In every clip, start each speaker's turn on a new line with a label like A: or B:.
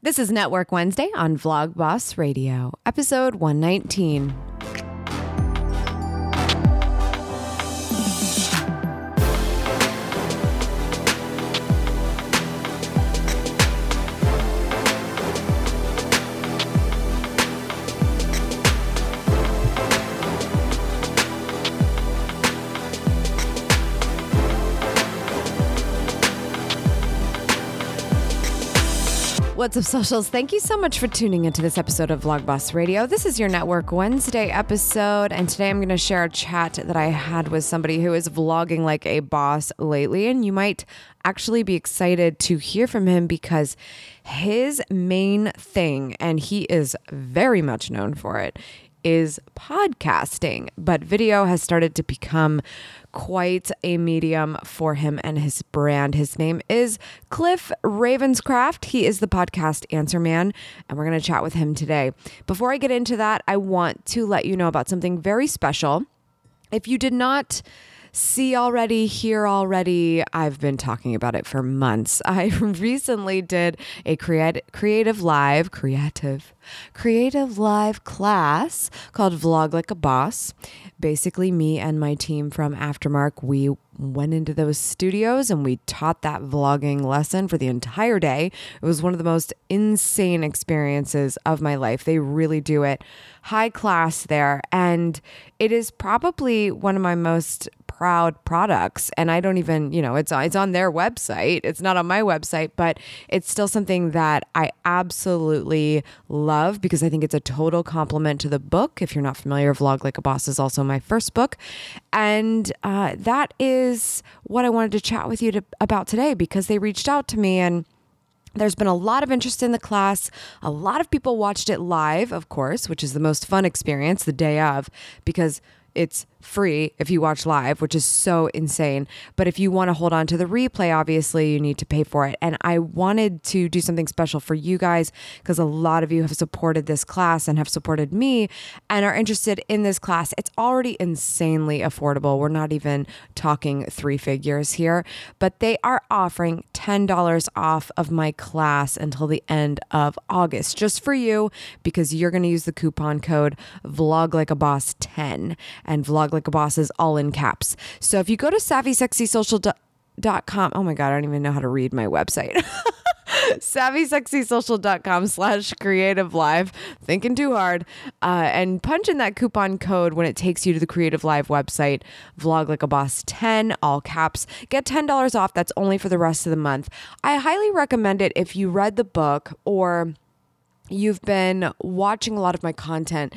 A: This is Network Wednesday on Vlog Boss Radio, episode 119. Up, socials? Thank you so much for tuning into this episode of Vlog Boss Radio. This is your Network Wednesday episode, and today I'm going to share a chat that I had with somebody who is vlogging like a boss lately, and you might actually be excited to hear from him because his main thing, and he is very much known for it, is podcasting, but video has started to become quite a medium for him and his brand. His name is Cliff Ravenscraft. He is the podcast answer man, and we're going to chat with him today. Before I get into that, I want to let you know about something very special. If you did not see already, hear already. I've been talking about it for months. I recently did a creat- creative live, creative, creative live class called Vlog Like a Boss. Basically, me and my team from Aftermark, we went into those studios and we taught that vlogging lesson for the entire day. It was one of the most insane experiences of my life. They really do it high class there. And it is probably one of my most proud products and I don't even, you know, it's it's on their website. It's not on my website, but it's still something that I absolutely love because I think it's a total compliment to the book. If you're not familiar, Vlog Like a Boss is also my first book. And uh, that is what I wanted to chat with you to, about today because they reached out to me and there's been a lot of interest in the class. A lot of people watched it live, of course, which is the most fun experience the day of because it's free if you watch live, which is so insane. But if you want to hold on to the replay, obviously you need to pay for it. And I wanted to do something special for you guys because a lot of you have supported this class and have supported me and are interested in this class. It's already insanely affordable. We're not even talking three figures here, but they are offering $10 off of my class until the end of August just for you because you're going to use the coupon code vlog like a boss 10 and vlog like a boss is all in caps. So if you go to savvysexysocial.com, oh my God, I don't even know how to read my website. savvysexysocial.com slash creative live thinking too hard uh, and punch in that coupon code when it takes you to the creative live website vlog like a boss 10 all caps get $10 off that's only for the rest of the month i highly recommend it if you read the book or you've been watching a lot of my content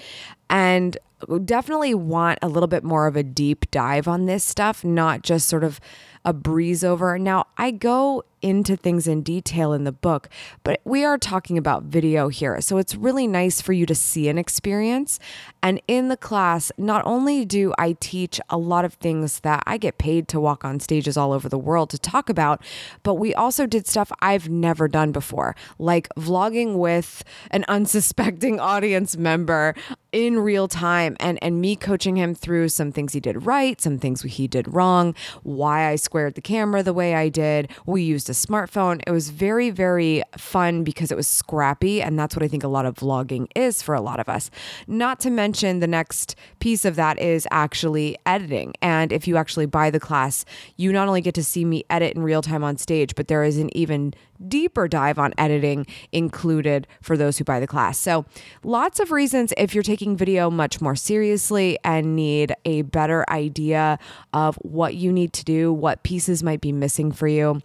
A: and definitely want a little bit more of a deep dive on this stuff, not just sort of a breeze over. Now, I go into things in detail in the book, but we are talking about video here. So it's really nice for you to see an experience. And in the class, not only do I teach a lot of things that I get paid to walk on stages all over the world to talk about, but we also did stuff I've never done before, like vlogging with an unsuspecting audience member in real time and and me coaching him through some things he did right, some things he did wrong, why I squared the camera the way I did. We used a smartphone. It was very very fun because it was scrappy and that's what I think a lot of vlogging is for a lot of us. Not to mention the next piece of that is actually editing. And if you actually buy the class, you not only get to see me edit in real time on stage, but there is an even deeper dive on editing included for those who buy the class. So, lots of reasons if you're taking video much more seriously and need a better idea of what you need to do, what pieces might be missing for you.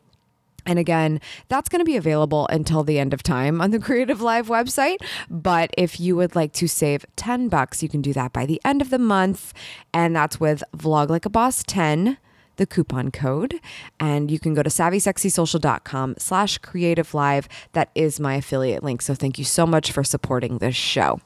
A: And again, that's going to be available until the end of time on the Creative Live website. But if you would like to save 10 bucks, you can do that by the end of the month. And that's with Vlog Like a Boss 10 the coupon code. And you can go to savvysexysocial.com slash creative live. That is my affiliate link. So thank you so much for supporting this show.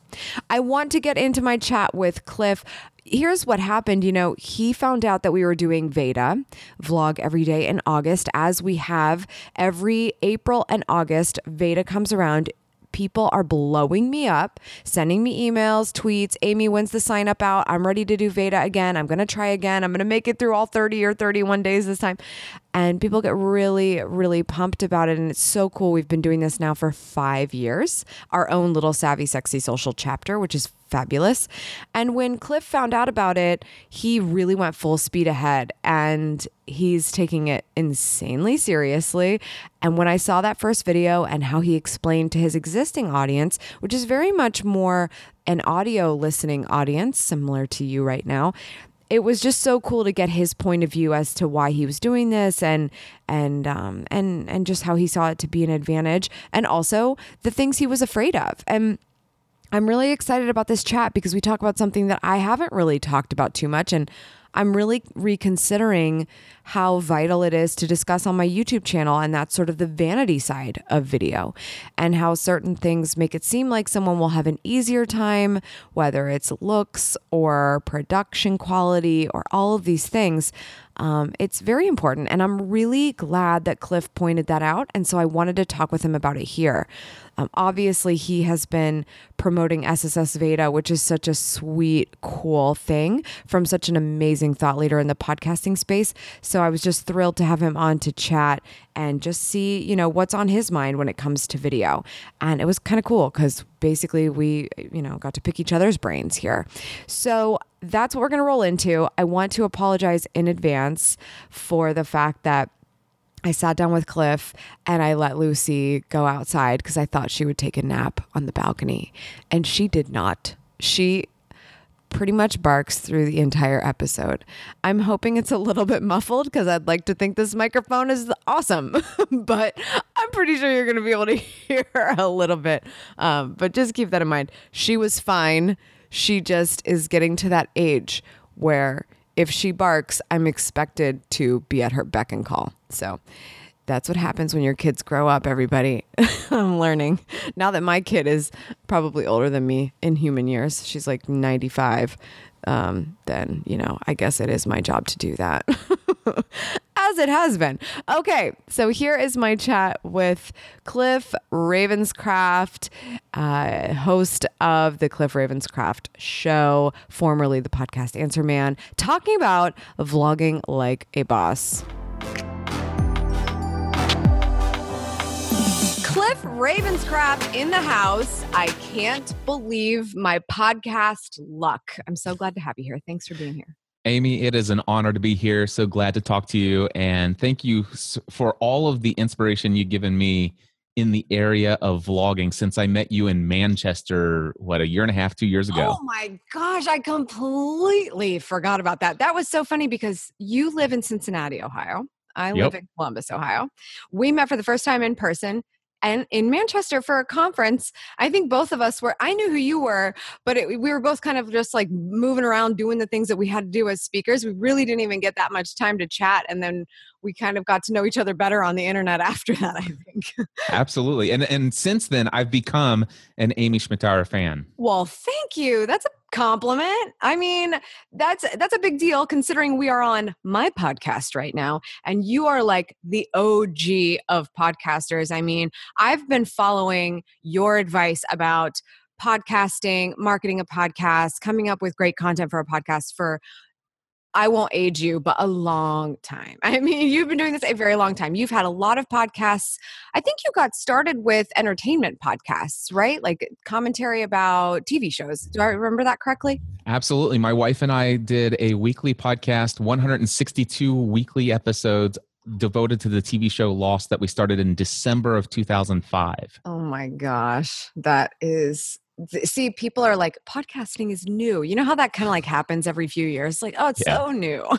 A: I want to get into my chat with cliff here's what happened. You know, he found out that we were doing Veda vlog every day in August, as we have every April and August. Veda comes around. People are blowing me up, sending me emails, tweets. Amy, when's the sign up out? I'm ready to do Veda again. I'm going to try again. I'm going to make it through all 30 or 31 days this time. And people get really, really pumped about it. And it's so cool. We've been doing this now for five years, our own little Savvy Sexy Social chapter, which is fabulous. And when Cliff found out about it, he really went full speed ahead and he's taking it insanely seriously. And when I saw that first video and how he explained to his existing audience, which is very much more an audio listening audience, similar to you right now, it was just so cool to get his point of view as to why he was doing this and and um and and just how he saw it to be an advantage and also the things he was afraid of. And I'm really excited about this chat because we talk about something that I haven't really talked about too much and I'm really reconsidering how vital it is to discuss on my YouTube channel. And that's sort of the vanity side of video and how certain things make it seem like someone will have an easier time, whether it's looks or production quality or all of these things. Um, it's very important. And I'm really glad that Cliff pointed that out. And so I wanted to talk with him about it here. Um, obviously, he has been promoting SSS Veda, which is such a sweet, cool thing from such an amazing thought leader in the podcasting space. So I was just thrilled to have him on to chat and just see, you know, what's on his mind when it comes to video. And it was kind of cool because basically we, you know, got to pick each other's brains here. So that's what we're going to roll into. I want to apologize in advance for the fact that I sat down with Cliff and I let Lucy go outside because I thought she would take a nap on the balcony. And she did not. She pretty much barks through the entire episode. I'm hoping it's a little bit muffled because I'd like to think this microphone is awesome, but I'm pretty sure you're going to be able to hear her a little bit. Um, but just keep that in mind. She was fine. She just is getting to that age where if she barks, I'm expected to be at her beck and call. So that's what happens when your kids grow up, everybody. I'm learning now that my kid is probably older than me in human years. She's like 95. Um, then, you know, I guess it is my job to do that. As it has been. Okay, so here is my chat with Cliff Ravenscraft, uh, host of the Cliff Ravenscraft Show, formerly the podcast Answer Man, talking about vlogging like a boss. Cliff Ravenscraft in the house. I can't believe my podcast luck. I'm so glad to have you here. Thanks for being here.
B: Amy, it is an honor to be here. So glad to talk to you. And thank you for all of the inspiration you've given me in the area of vlogging since I met you in Manchester, what, a year and a half, two years ago.
A: Oh my gosh, I completely forgot about that. That was so funny because you live in Cincinnati, Ohio. I yep. live in Columbus, Ohio. We met for the first time in person and in Manchester for a conference. I think both of us were, I knew who you were, but it, we were both kind of just like moving around doing the things that we had to do as speakers. We really didn't even get that much time to chat. And then we kind of got to know each other better on the internet after that, I think.
B: Absolutely. And and since then I've become an Amy Schmittauer fan.
A: Well, thank you. That's a compliment. I mean, that's that's a big deal considering we are on my podcast right now and you are like the OG of podcasters. I mean, I've been following your advice about podcasting, marketing a podcast, coming up with great content for a podcast for I won't age you, but a long time. I mean, you've been doing this a very long time. You've had a lot of podcasts. I think you got started with entertainment podcasts, right? Like commentary about TV shows. Do I remember that correctly?
B: Absolutely. My wife and I did a weekly podcast, 162 weekly episodes devoted to the TV show Lost that we started in December of 2005.
A: Oh my gosh. That is see people are like podcasting is new. You know how that kind of like happens every few years? Like oh it's yeah. so new.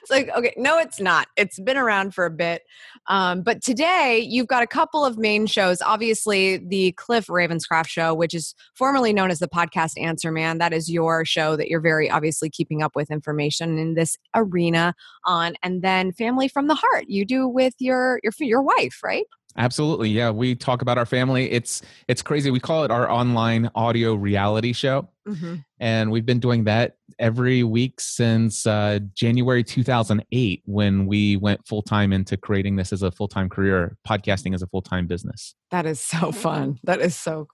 A: It's like okay no it's not. It's been around for a bit um, but today you've got a couple of main shows. Obviously the cliff ravenscraft show which is formerly known as the podcast answer man that is your show that you're very obviously keeping up with information in this arena on and then family from the heart you do with your your your wife right
B: Absolutely. Yeah, we talk about our family. It's it's crazy. We call it our online audio reality show. Mm-hmm. And we've been doing that every week since uh, January 2008 when we went full time into creating this as a full time career, podcasting as a full time business.
A: That is so fun. That is so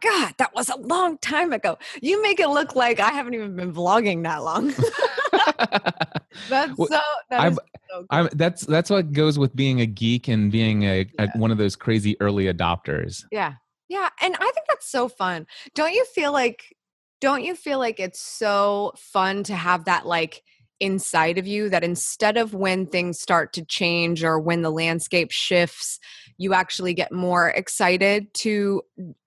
A: God, that was a long time ago. You make it look like I haven't even been vlogging that long. that's
B: Well,
A: so. That
B: I'm-
A: so.
B: I'm, that's that's what goes with being a geek and being a, a one of those crazy early adopters.
A: Yeah. Yeah. And I think that's so fun. Don't you feel like, don't you feel like it's so fun to have that like inside of you that instead of when things start to change or when the landscape shifts, you actually get more excited to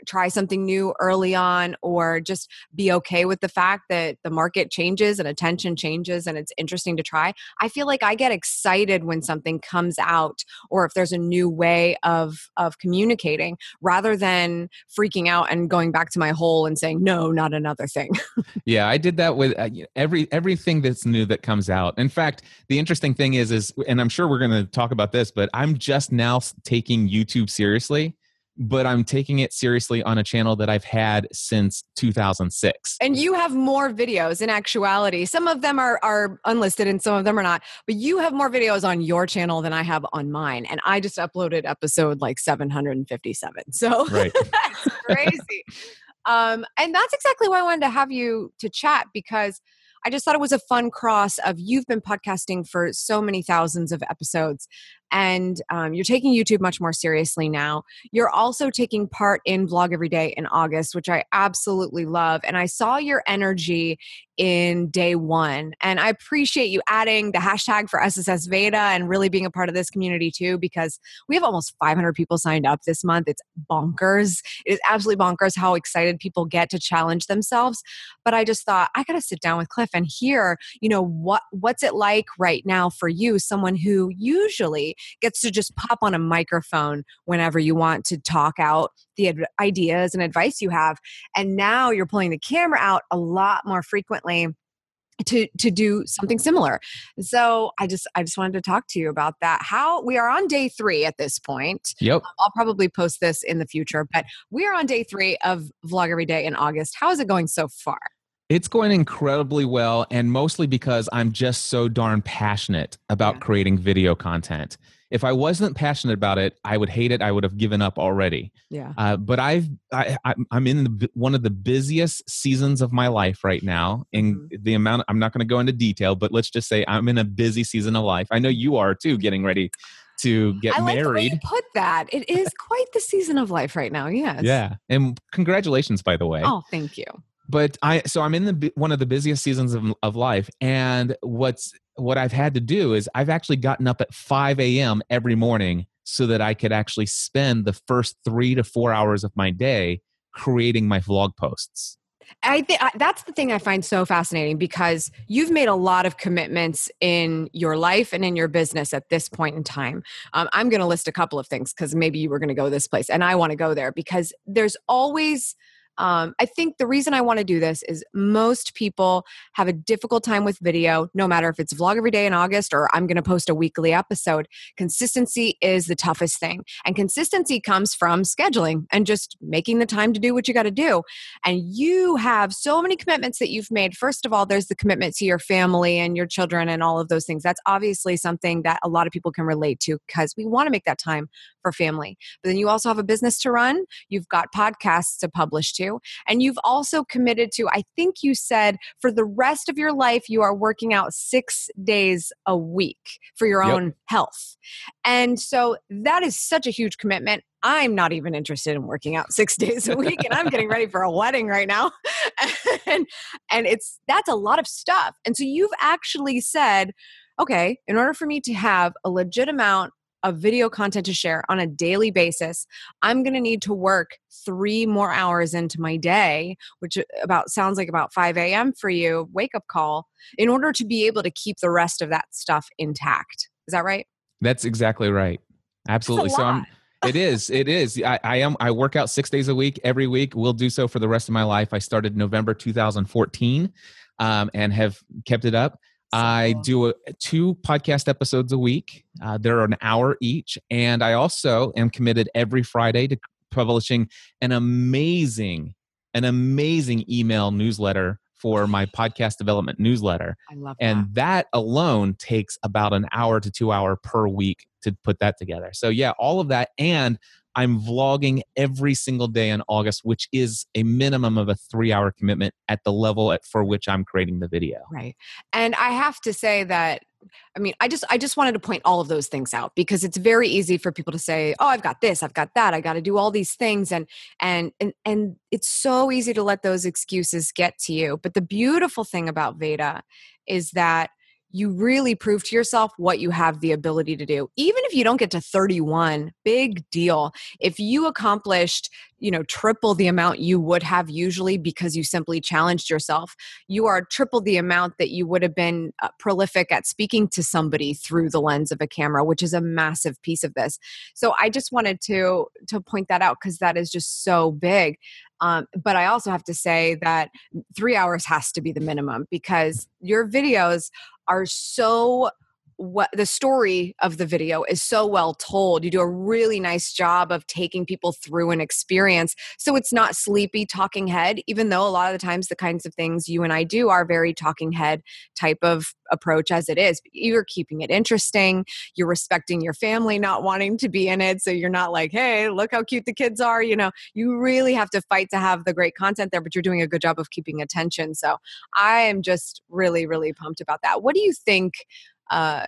A: try something new early on or just be okay with the fact that the market changes and attention changes and it's interesting to try. I feel like I get excited when something comes out or if there's a new way of of communicating rather than freaking out and going back to my hole and saying no, not another thing.
B: Yeah, I did that with uh, every everything that's new that comes out. In fact, the interesting thing is is and I'm sure we're going to talk about this, but I'm just now taking YouTube seriously, but I'm taking it seriously on a channel that I've had since 2006.
A: And you have more videos in actuality. Some of them are are unlisted and some of them are not. But you have more videos on your channel than I have on mine. And I just uploaded episode like 757. So
B: Right.
A: that's crazy. um, and that's exactly why I wanted to have you to chat because I just thought it was a fun cross of you've been podcasting for so many thousands of episodes and um, you're taking YouTube much more seriously now. You're also taking part in Vlog Every Day in August, which I absolutely love. And I saw your energy in day one. And I appreciate you adding the hashtag for SSS Veda and really being a part of this community too, because we have almost 500 people signed up this month. It's bonkers. It is absolutely bonkers how excited people get to challenge themselves. But I just thought I got to sit down with Cliff and hear, you know, what what's it like right now for you, someone who usually gets to just pop on a microphone whenever you want to talk out the ideas and advice you have and now you're pulling the camera out a lot more frequently to to do something similar so i just i just wanted to talk to you about that how we are on day three at this point
B: Yep.
A: i'll probably post this in the future but we are on day three of vlog every day in august how is it going so far
B: It's going incredibly well, and mostly because I'm just so darn passionate about
A: Yeah.
B: creating video content. If I wasn't passionate about it, I would hate it. I would have given up already.
A: yeah
B: Uh, but I've I, I'm- in the, one of the busiest seasons of my life right now. In
A: Mm-hmm.
B: the amount, I'm not going to go into detail, but let's just say I'm in a busy season of life. I know you are too, getting ready to get
A: i like
B: married.
A: you put that it is quite the season of life right now yes
B: Yeah, and congratulations, by the way.
A: oh thank you
B: but I so I'm in the one of the busiest seasons of, of life, and what's what I've had to do is I've actually gotten up at 5 a.m. every morning so that I could actually spend the first three to four hours of my day creating my vlog posts.
A: I think that's the thing I find so fascinating because you've made a lot of commitments in your life and in your business at this point in time. Um, I'm going to list a couple of things because maybe you were going to go this place and I want to go there because there's always. Um, I think the reason I want to do this is most people have a difficult time with video, no matter if it's vlog every day in August or I'm going to post a weekly episode. Consistency is the toughest thing. And consistency comes from scheduling and just making the time to do what you got to do and you have so many commitments that you've made. First of all, there's the commitment to your family and your children and all of those things. That's obviously something that a lot of people can relate to because we want to make that time for family. But then you also have a business to run, you've got podcasts to publish to, and you've also committed to, I think you said, for the rest of your life, you are working out six days a week for your
B: Yep.
A: own health. And so that is such a huge commitment. I'm not even interested in working out six days a week, and I'm getting ready for a wedding right now. and and it's that's a lot of stuff. And so you've actually said, okay, in order for me to have a legit amount of video content to share on a daily basis, I'm going to need to work three more hours into my day, which about sounds like about 5 a.m. for you, wake up call, in order to be able to keep the rest of that stuff intact. Is that right?
B: That's exactly right. Absolutely. So I'm it is it is I, I am i work out six days a week every week will do so for the rest of my life i started november 2014 um, and have kept it up i do a, two podcast episodes a week uh, they're an hour each and i also am committed every friday to publishing an amazing an amazing email newsletter for my podcast development newsletter.
A: I love
B: And
A: that.
B: that alone takes about an hour to two hour per week to put that together. So yeah, all of that. And I'm vlogging every single day in August, which is a minimum of a three hour commitment at the level at, for which I'm creating the video.
A: Right. And I have to say that I mean, I just I just wanted to point all of those things out because it's very easy for people to say, "Oh, I've got this, I've got that, I got to do all these things." And and and and it's so easy to let those excuses get to you. But the beautiful thing about Veda is that you really prove to yourself what you have the ability to do. Even if you don't get to 31, big deal. If you accomplished, you know, triple the amount you would have usually because you simply challenged yourself, you are triple the amount that you would have been uh, prolific at speaking to somebody through the lens of a camera, which is a massive piece of this. So I just wanted to to point that out because that is just so big. Um, but I also have to say that three hours has to be the minimum because your videos are so what the story of the video is so well told. You do a really nice job of taking people through an experience. So it's not sleepy talking head, even though a lot of the times the kinds of things you and I do are very talking head type of approach as it is. You're keeping it interesting. You're respecting your family not wanting to be in it. So you're not like, hey, look how cute the kids are. You know, you really have to fight to have the great content there, but you're doing a good job of keeping attention. So I am just really, really pumped about that. What do you think? Uh,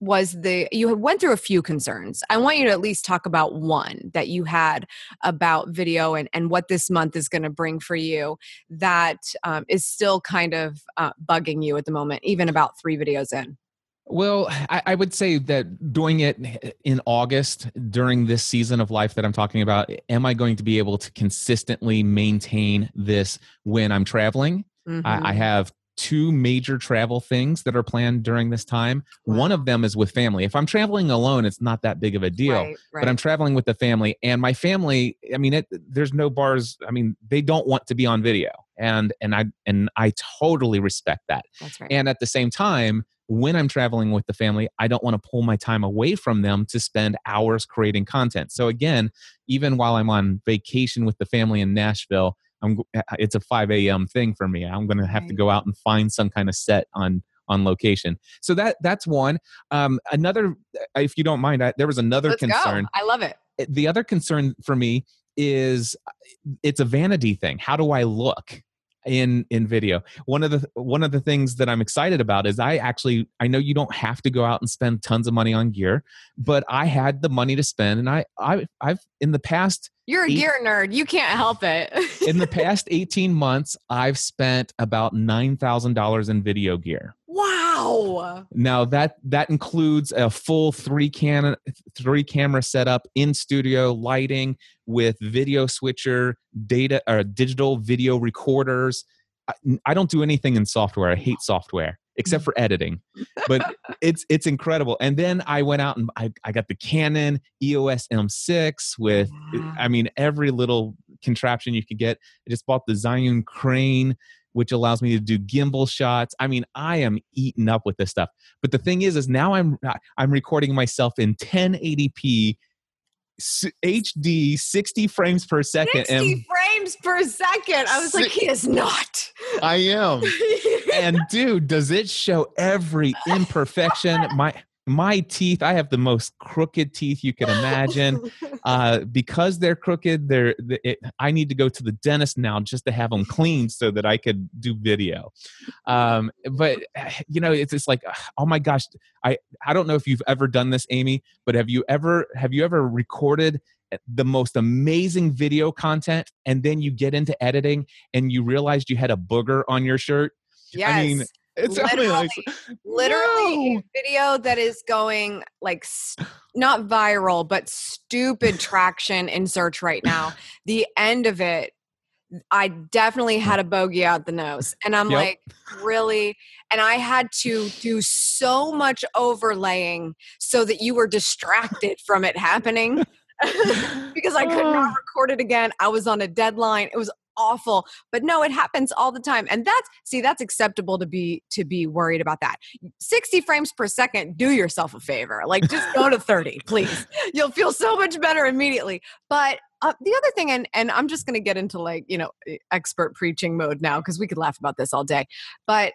A: was the you went through a few concerns. I want you to at least talk about one that you had about video and and what this month is going to bring for you that um, is still kind of uh, bugging you at the moment, even about three videos in.
B: Well, I, I, would say that doing it in August during this season of life that I'm talking about, am I going to be able to consistently maintain this when I'm traveling? Mm-hmm. I, I, mm-hmm. have two major travel things that are planned during this time. Wow. One of them is with family. If I'm traveling alone, it's not that big of a deal. Right, right. But I'm traveling with the family, and my family. I mean, it, there's no bars. I mean, they don't want to be on video, and and I and I totally respect that.
A: That's right.
B: And at the same time, when I'm traveling with the family, I don't want to pull my time away from them to spend hours creating content. So again, even while I'm on vacation with the family in Nashville, I'm it's a 5 a.m. thing for me. I'm going to have right. to go out and find some kind of set on on location. So that that's one. Um, another, uh, if you don't mind, I, there was another
A: Let's
B: concern. Go.
A: I love it.
B: Eh, the other concern for me is uh, it's a vanity thing. How do I look? In in video one of the one of the things that i'm excited about is i actually i know you don't have to go out and spend tons of money on gear but i had the money to spend and i i i've in the past
A: you're a eight, gear nerd. You can't help it.
B: in the past 18 months, I've spent about $9,000 in video gear.
A: Wow.
B: Now that that includes a full three can three camera setup in studio lighting with video switcher, data or digital video recorders. I, I don't do anything in software. I hate software except for editing. But it's it's incredible. And then I went out and I, I got the Canon EOS M6 with I mean every little contraption you could get. I just bought the Zhiyun crane which allows me to do gimbal shots. I mean, I am eaten up with this stuff. But the thing is is now I'm I'm recording myself in 1080p HD 60 frames per second.
A: 60 and frames per second. I was like, he is not.
B: I am. and dude, does it show every imperfection? My my teeth i have the most crooked teeth you can imagine. Uh, because they're crooked they're it, i need to go to the dentist now just to have them cleaned so that i could do video. Um, but you know it's just like oh my gosh i i don't know if you've ever done this amy but have you ever have you ever recorded the most amazing video content and then you get into editing and you realized you had a booger on your shirt?
A: Yes. I mean, it's literally, like, literally no. a video that is going like not viral, but stupid traction in search right now. The end of it, I definitely had a bogey out the nose. And I'm yep. like, really? And I had to do so much overlaying so that you were distracted from it happening because I could not oh. record it again. I was on a deadline. It was awful. But no, it happens all the time. And that's see, that's acceptable to be to be worried about that. 60 frames per second, do yourself a favor. Like just go to 30, please. You'll feel so much better immediately. But uh, the other thing, and and I'm just going to get into like you know expert preaching mode now because we could laugh about this all day. But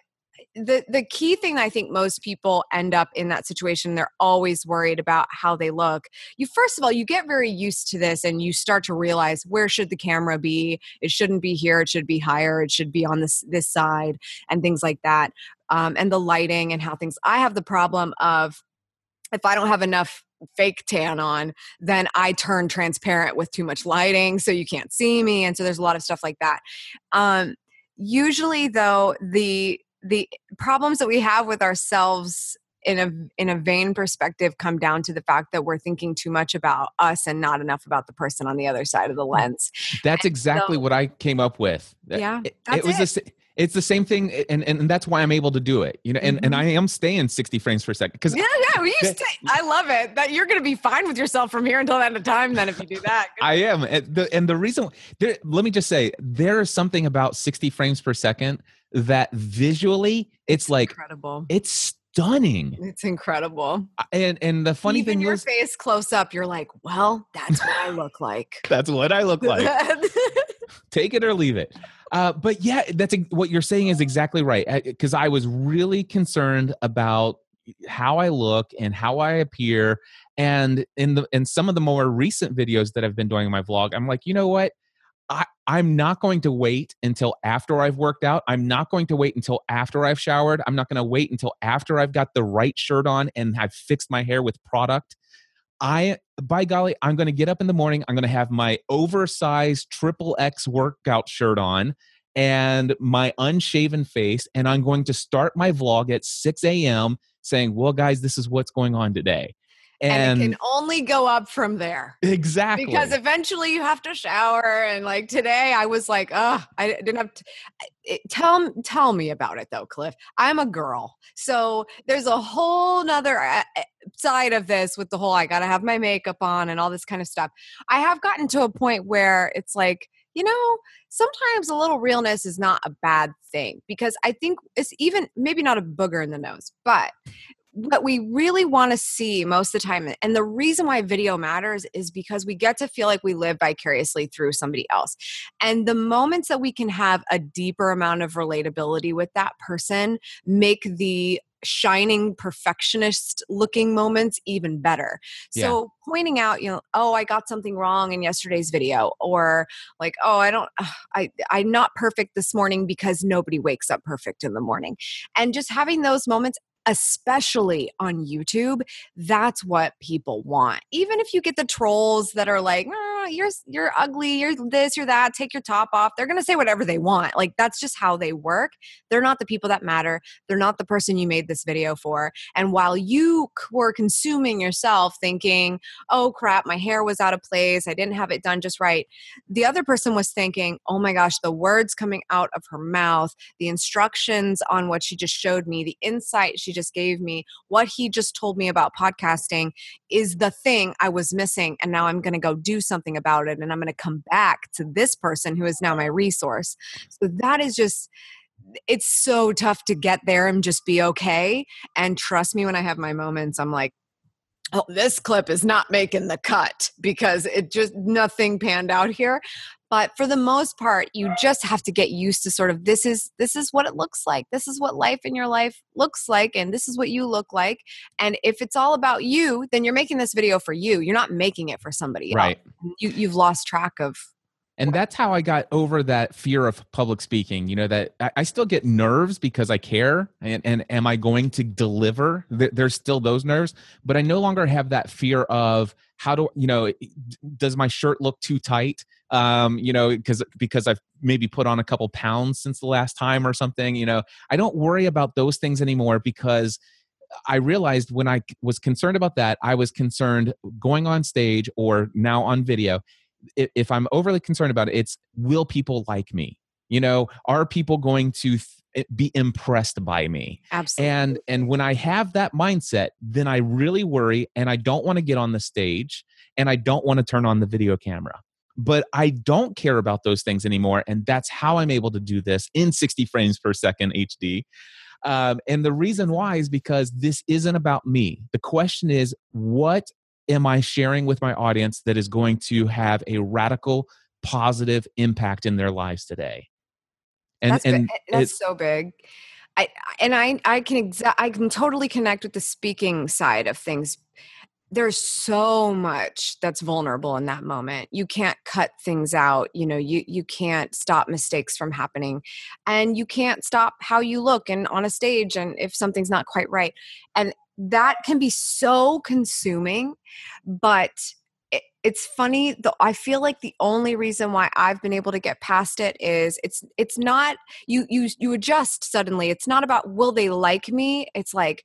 A: the the key thing I think most people end up in that situation they're always worried about how they look. You first of all you get very used to this and you start to realize where should the camera be? It shouldn't be here, it should be higher, it should be on this this side and things like that. Um, and the lighting and how things I have the problem of if I don't have enough fake tan on, then I turn transparent with too much lighting so you can't see me and so there's a lot of stuff like that. Um usually though the the problems that we have with ourselves in a in a vain perspective come down to the fact that we're thinking too much about us and not enough about the person on the other side of the mm. lens.
B: That's and exactly so, what I came up with.
A: Yeah,
B: it, it was it. it's the same thing, and, and that's why I'm able to do it. You know, and, mm-hmm. and I am staying 60 frames per second because
A: yeah, yeah, you stay, I love it. That you're going to be fine with yourself from here until the end of time. Then if you do that,
B: I am. And the, and the reason there, let me just say, there is something about 60 frames per second that visually it's like
A: incredible.
B: It's stunning.
A: It's incredible.
B: And and the funny
A: Even
B: thing
A: your
B: is, your
A: face close up, you're like, well, that's what I look like.
B: that's what I look like. Take it or leave it. Uh, but yeah, that's a, what you're saying is exactly right. Because I was really concerned about how I look and how I appear. And in the in some of the more recent videos that I've been doing in my vlog, I'm like, you know what? I, I'm not going to wait until after I've worked out. I'm not going to wait until after I've showered. I'm not going to wait until after I've got the right shirt on and I've fixed my hair with product. I, by golly, I'm going to get up in the morning. I'm going to have my oversized triple X workout shirt on and my unshaven face. And I'm going to start my vlog at 6 a.m. saying, well, guys, this is what's going on today
A: and, and, it can only go up from there
B: exactly.
A: because eventually you have to shower and like today i was like oh i didn't have to it, tell tell me about it though cliff. I'm a girl. So there's a whole nother uh, uh, side of this with the whole i gotta have my makeup on and all this kind of stuff. I have gotten to a point where it's like you know, sometimes a little realness is not a bad thing because I think it's even maybe not a booger in the nose, but what we really want to see most of the time and the reason why video matters is because we get to feel like we live vicariously through somebody else and the moments that we can have a deeper amount of relatability with that person make the shining perfectionist looking moments even better. So yeah. pointing out, you know, oh, I got something wrong in yesterday's video or like, oh, I don't I I'm not perfect this morning because nobody wakes up perfect in the morning. And just having those moments especially on YouTube, that's what people want. Even if you get the trolls that are like, oh, "You're you're ugly, you're this, you're that, take your top off." They're going to say whatever they want. Like that's just how they work. They're not the people that matter. They're not the person you made this video for. And while you were consuming yourself thinking, "Oh crap, my hair was out of place. I didn't have it done just right." The other person was thinking, "Oh my gosh, the words coming out of her mouth, the instructions on what she just showed me, the insight she just gave me, what he just told me about podcasting is the thing I was missing. And now I'm going to go do something about it. And I'm going to come back to this person who is now my resource. So that is just it's so tough to get there and just be okay. And trust me, when I have my moments, I'm like, oh, this clip is not making the cut because it just nothing panned out here but for the most part you just have to get used to sort of this is this is what it looks like this is what life in your life looks like and this is what you look like and if it's all about you then you're making this video for you you're not making it for somebody
B: right
A: else. you you've lost track of
B: and that's how I got over that fear of public speaking. You know, that I, still get nerves because I care. And, and am I going to deliver? There's still those nerves, but I no longer have that fear of how do, you know, does my shirt look too tight? Um, you know, because because I've maybe put on a couple pounds since the last time or something. You know, I don't worry about those things anymore because I realized when I was concerned about that, I was concerned going on stage or now on video if I'm overly concerned about it, it's will people like me? You know, are people going to th- be impressed by me?
A: Absolutely.
B: And and when I have that mindset, then I really worry and I don't want to get on the stage and I don't want to turn on the video camera but I don't care about those things anymore. And that's how I'm able to do this in 60 frames per second HD. Um, and the reason why is because this isn't about me. The question is, what am I sharing with my audience that is going to have a radical positive impact in their lives today?
A: And that's, and that's so big. I and I I can exa- I can totally connect with the speaking side of things there's so much that's vulnerable in that moment. You can't cut things out you know you you can't stop mistakes from happening and you can't stop how you look and on a stage and if something's not quite right and that can be so consuming but it, it's funny though i feel like the only reason why i've been able to get past it is it's it's not you you you adjust suddenly it's not about will they like me it's like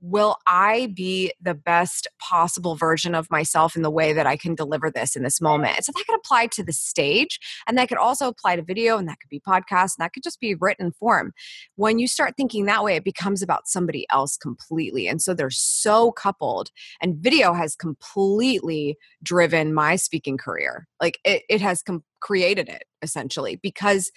A: will I be the best possible version of myself in the way that I can deliver this in this moment? So that could apply to the stage and that could also apply to video and that could be podcast and that could just be written form. When you start thinking that way, it becomes about somebody else completely. And so they're so coupled. And video has completely driven my speaking career. Like it, it has com- created it essentially because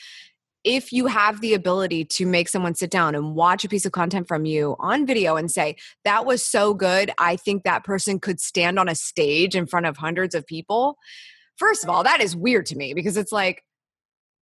A: if you have the ability to make someone sit down and watch a piece of content from you on video and say, that was so good, I think that person could stand on a stage in front of hundreds of people. First of all, that is weird to me because it's like,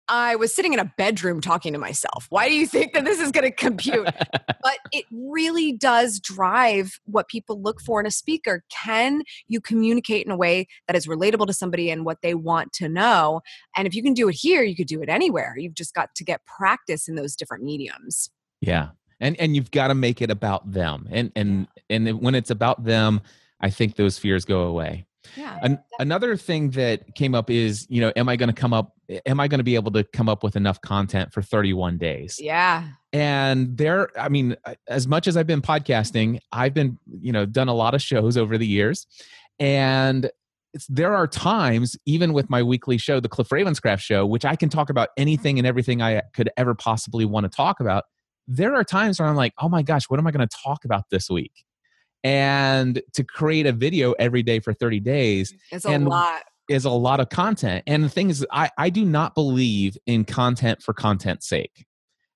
A: I was sitting in a bedroom talking to myself. Why do you think that this is going to compute? but it really does drive what people look for in a speaker. Can you communicate in a way that is relatable to somebody and what they want to know? And if you can do it here, you could do it anywhere. You've just got to get practice in those different mediums.
B: Yeah. And and you've got to make it about them. And and and when it's about them, I think those fears go away.
A: Yeah.
B: An- another thing that came up is, you know, am I going to come up am I going to be able to come up with enough content for 31 days?
A: Yeah.
B: And there I mean, as much as I've been podcasting, I've been, you know, done a lot of shows over the years. And there are times even with my weekly show, the Cliff Ravenscraft show, which I can talk about anything and everything I could ever possibly want to talk about. There are times where I'm like, "Oh my gosh, what am I going to talk about this week?" And to create a video every day for 30 days
A: it's a lot.
B: is a lot of content. And the thing is i, I do not believe in content for content's sake.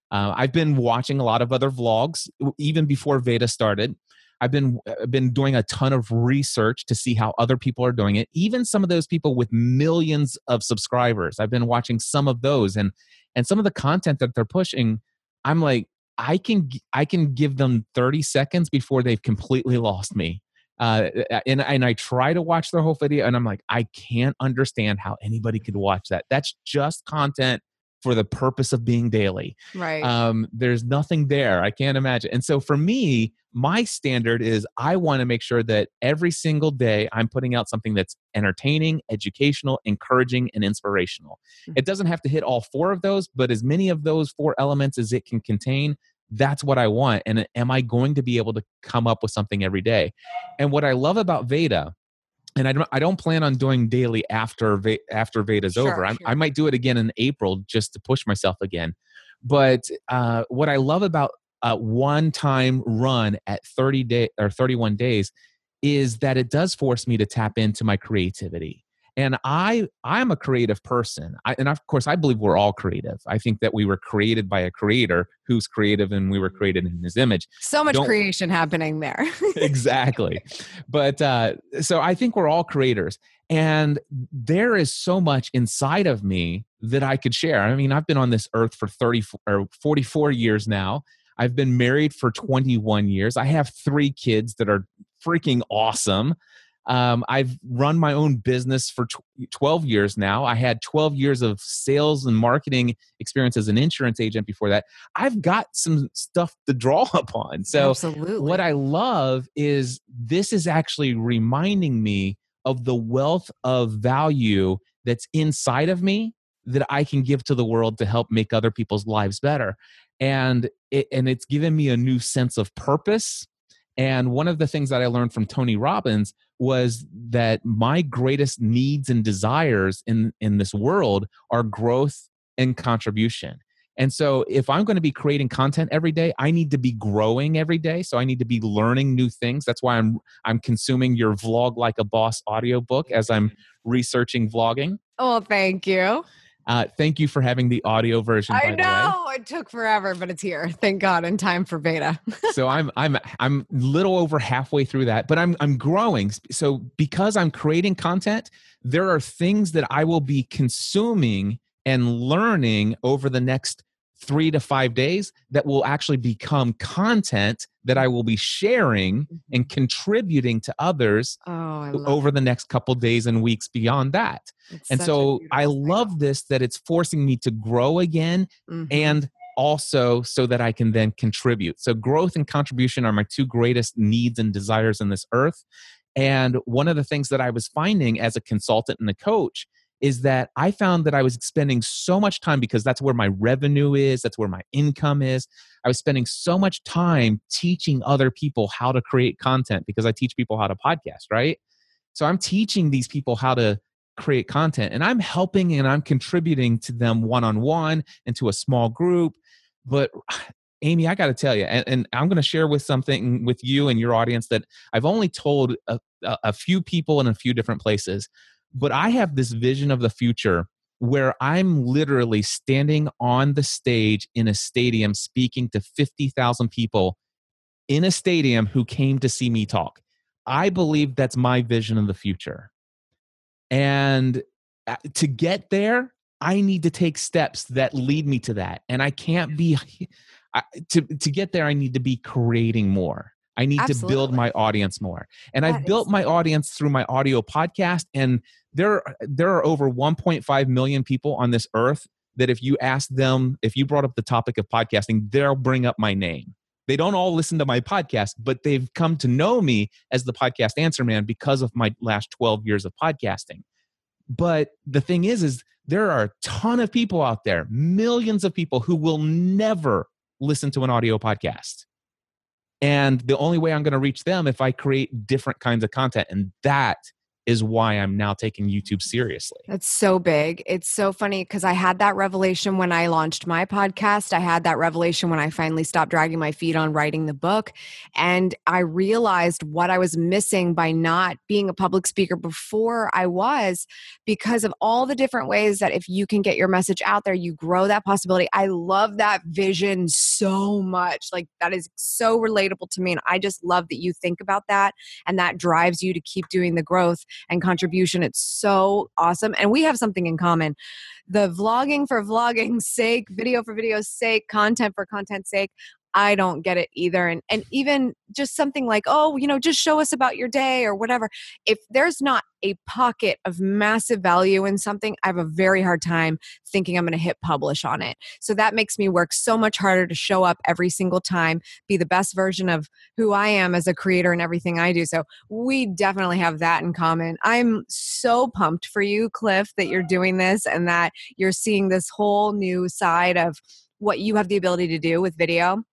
B: Uh, i've been watching a lot of other vlogs even before veda started. I've been I've uh, been doing a ton of research to see how other people are doing it even some of those people with millions of subscribers. I've been watching some of those and and some of the content that they're pushing i'm like I can I can give them 30 seconds before they've completely lost me. Uh, and and I try to watch their whole video, and I'm like, I can't understand how anybody could watch that. That's just content for the purpose of being daily.
A: Right.
B: Um, there's nothing there. I can't imagine. And so for me, my standard is I want to make sure that every single day I'm putting out something that's entertaining, educational, encouraging, and inspirational. Mm-hmm. It doesn't have to hit all four of those, but as many of those four elements as it can contain, that's what I want. And am I going to be able to come up with something every day? And what I love about Veda, and I don't, I don't plan on doing daily after after Veda's sure, over. Sure. I, might do it again in April just to push myself again. But uh, what I love about a one time run at 30 day or 31 days is that it does force me to tap into my creativity and i i'm a creative person. I, and of course i believe we're all creative. I think that we were created by a creator who's creative and we were created in his image.
A: So much Don't, creation happening there.
B: Exactly. But uh, so i think we're all creators. And there is so much inside of me that i could share. I mean i've been on this earth for 30 or 44 years now. I've been married for 21 years. I have three kids that are freaking awesome. Um, I've run my own business for tw- 12 years now. I had 12 years of sales and marketing experience as an insurance agent before that. I've got some stuff to draw upon. So,
A: Absolutely.
B: what I love is this is actually reminding me of the wealth of value that's inside of me that I can give to the world to help make other people's lives better. And it, and it's given me a new sense of purpose and one of the things that I learned from Tony Robbins was that my greatest needs and desires in, in this world are growth and contribution. And so if I'm going to be creating content every day, I need to be growing every day. So I need to be learning new things. That's why I'm I'm consuming your vlog like a boss audiobook as I'm mm-hmm. researching vlogging.
A: Oh, thank you.
B: Uh, thank you for having the audio version.
A: I know it took forever, but it's here. Thank God, in time for Veda.
B: so I'm I'm I'm little over halfway through that, but I'm I'm growing. So because I'm creating content, there are things that I will be consuming and learning over the next three to five days that will actually become content that I will be sharing mm-hmm. and contributing to others oh, over the next couple days and weeks beyond that. It's and so I love this that it's forcing me to grow again mm-hmm. and also so that I can then contribute. So growth and contribution are my two greatest needs and desires in this earth. And one of the things that I was finding as a consultant and a coach is that I found that I was spending so much time because that's where my revenue is, that's where my income is. I was spending so much time teaching other people how to create content because I teach people how to podcast, right? So I'm teaching these people how to create content and I'm helping and I'm contributing to them one on one and to a small group. But Amy, I got to tell you, and, and I'm going to share with something with you and your audience that I've only told a, a few people in a few different places. But I have this vision of the future where I'm literally standing on the stage in a stadium speaking to 50,000 people in a stadium who came to see me talk. I believe that's my vision of the future. And uh, to get there, I need to take steps that lead me to that. And I can't be I, to to get there I need to be creating more. I need Absolutely. to build my audience more. And that I've built my audience through my audio podcast and there there are over 1.5 million people on this earth that if you ask them if you brought up the topic of podcasting they'll bring up my name they don't all listen to my podcast but they've come to know me as the podcast answer man because of my last 12 years of podcasting but the thing is is there are a ton of people out there millions of people who will never listen to an audio podcast and the only way i'm going to reach them if i create different kinds of content and that is why I'm now taking YouTube seriously.
A: That's so big. It's so funny because I had that revelation when I launched my podcast. I had that revelation when I finally stopped dragging my feet on writing the book. And I realized what I was missing by not being a public speaker before I was because of all the different ways that if you can get your message out there, you grow that possibility. I love that vision so much. Like that is so relatable to me. And I just love that you think about that and that drives you to keep doing the growth and contribution. It's so awesome. And we have something in common. The vlogging for vlogging's sake, video for video's sake, content for content's sake. I don't get it either. And and even just something like, oh, you know, just show us about your day or whatever. If there's not a pocket of massive value in something, I have a very hard time thinking I'm going to hit publish on it. So that makes me work so much harder to show up every single time, be the best version of who I am as a creator and everything I do. So we definitely have that in common. I'm so pumped for you, Cliff, that you're doing this and that you're seeing this whole new side of what you have the ability to do with video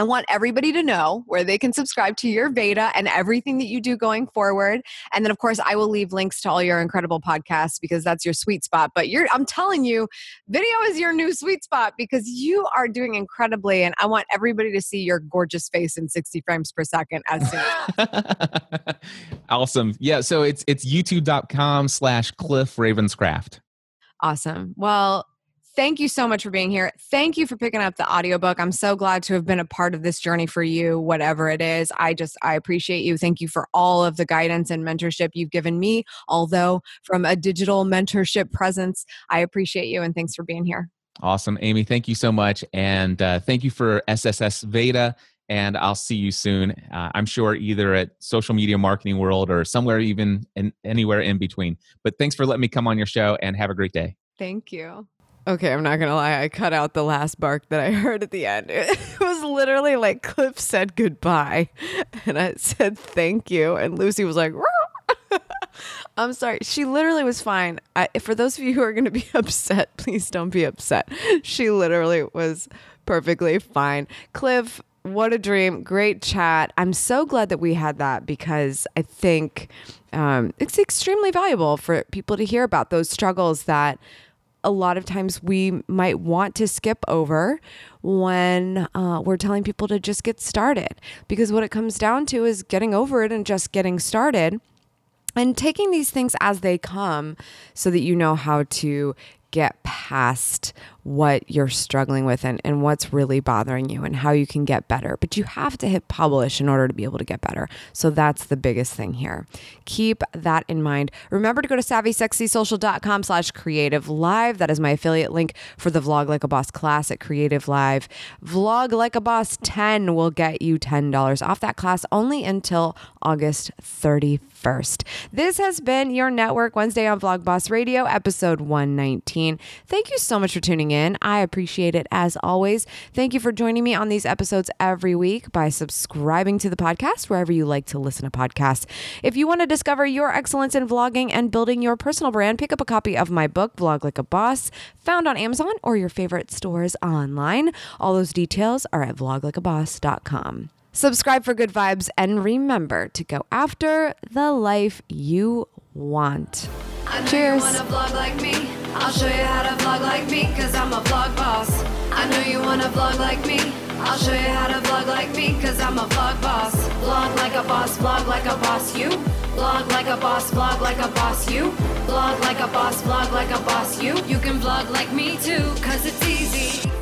A: I want everybody to know where they can subscribe to your Veda and everything that you do going forward. And then, of course, I will leave links to all your incredible podcasts because that's your sweet spot. But you're, I'm telling you, video is your new sweet spot because you are doing incredibly. And I want everybody to see your gorgeous face in 60 frames per second as soon.
B: awesome. Yeah. So it's it's youtube.com slash Cliff Ravenscraft.
A: Awesome. Well, thank you so much for being here. Thank you for picking up the audiobook. I'm so glad to have been a part of this journey for you, whatever it is. I just, I appreciate you. Thank you for all of the guidance and mentorship you've given me. Although from a digital mentorship presence, I appreciate you and thanks for being here.
B: Awesome. Amy, thank you so much. And uh, thank you for SSS Veda. And I'll see you soon. Uh, I'm sure either at Social Media Marketing World or somewhere even in, anywhere in between. But thanks for letting me come on your show and have a great day.
A: Thank you. Okay, I'm not gonna lie. I cut out the last bark that I heard at the end. It was literally like Cliff said goodbye, and I said thank you, and Lucy was like, "I'm sorry." She literally was fine. I, for those of you who are gonna be upset, please don't be upset. She literally was perfectly fine. Cliff, what a dream! Great chat. I'm so glad that we had that because I think um, it's extremely valuable for people to hear about those struggles that a lot of times we might want to skip over when uh, we're telling people to just get started. Because what it comes down to is getting over it and just getting started and taking these things as they come so that you know how to get past what you're struggling with and, and what's really bothering you and how you can get better. But you have to hit publish in order to be able to get better. So that's the biggest thing here. Keep that in mind. Remember to go to savvysexysocial.com slash creative live. That is my affiliate link for the Vlog Like a Boss class at Creative Live. Vlog Like a Boss 10 will get you $10 off that class only until August 31st. This has been your Network Wednesday on Vlog Boss Radio, episode 119. Thank you so much for tuning in. I appreciate it as always. Thank you for joining me on these episodes every week by subscribing to the podcast wherever you like to listen to podcasts. If you want to discover your excellence in vlogging and building your personal brand, pick up a copy of my book, Vlog Like a Boss, found on Amazon or your favorite stores online. All those details are at vloglikeaboss.com. Subscribe for good vibes and remember to go after the life you want. Cheers. I'll show you how to vlog like me, cause I'm a vlog boss. I know you wanna vlog like me. I'll show you how to vlog like me, cause I'm a vlog boss. Vlog like a boss, vlog like a boss, you. Vlog like a boss, vlog like a boss, you. Vlog like a boss, vlog like a boss, you. You can vlog like me too, cause it's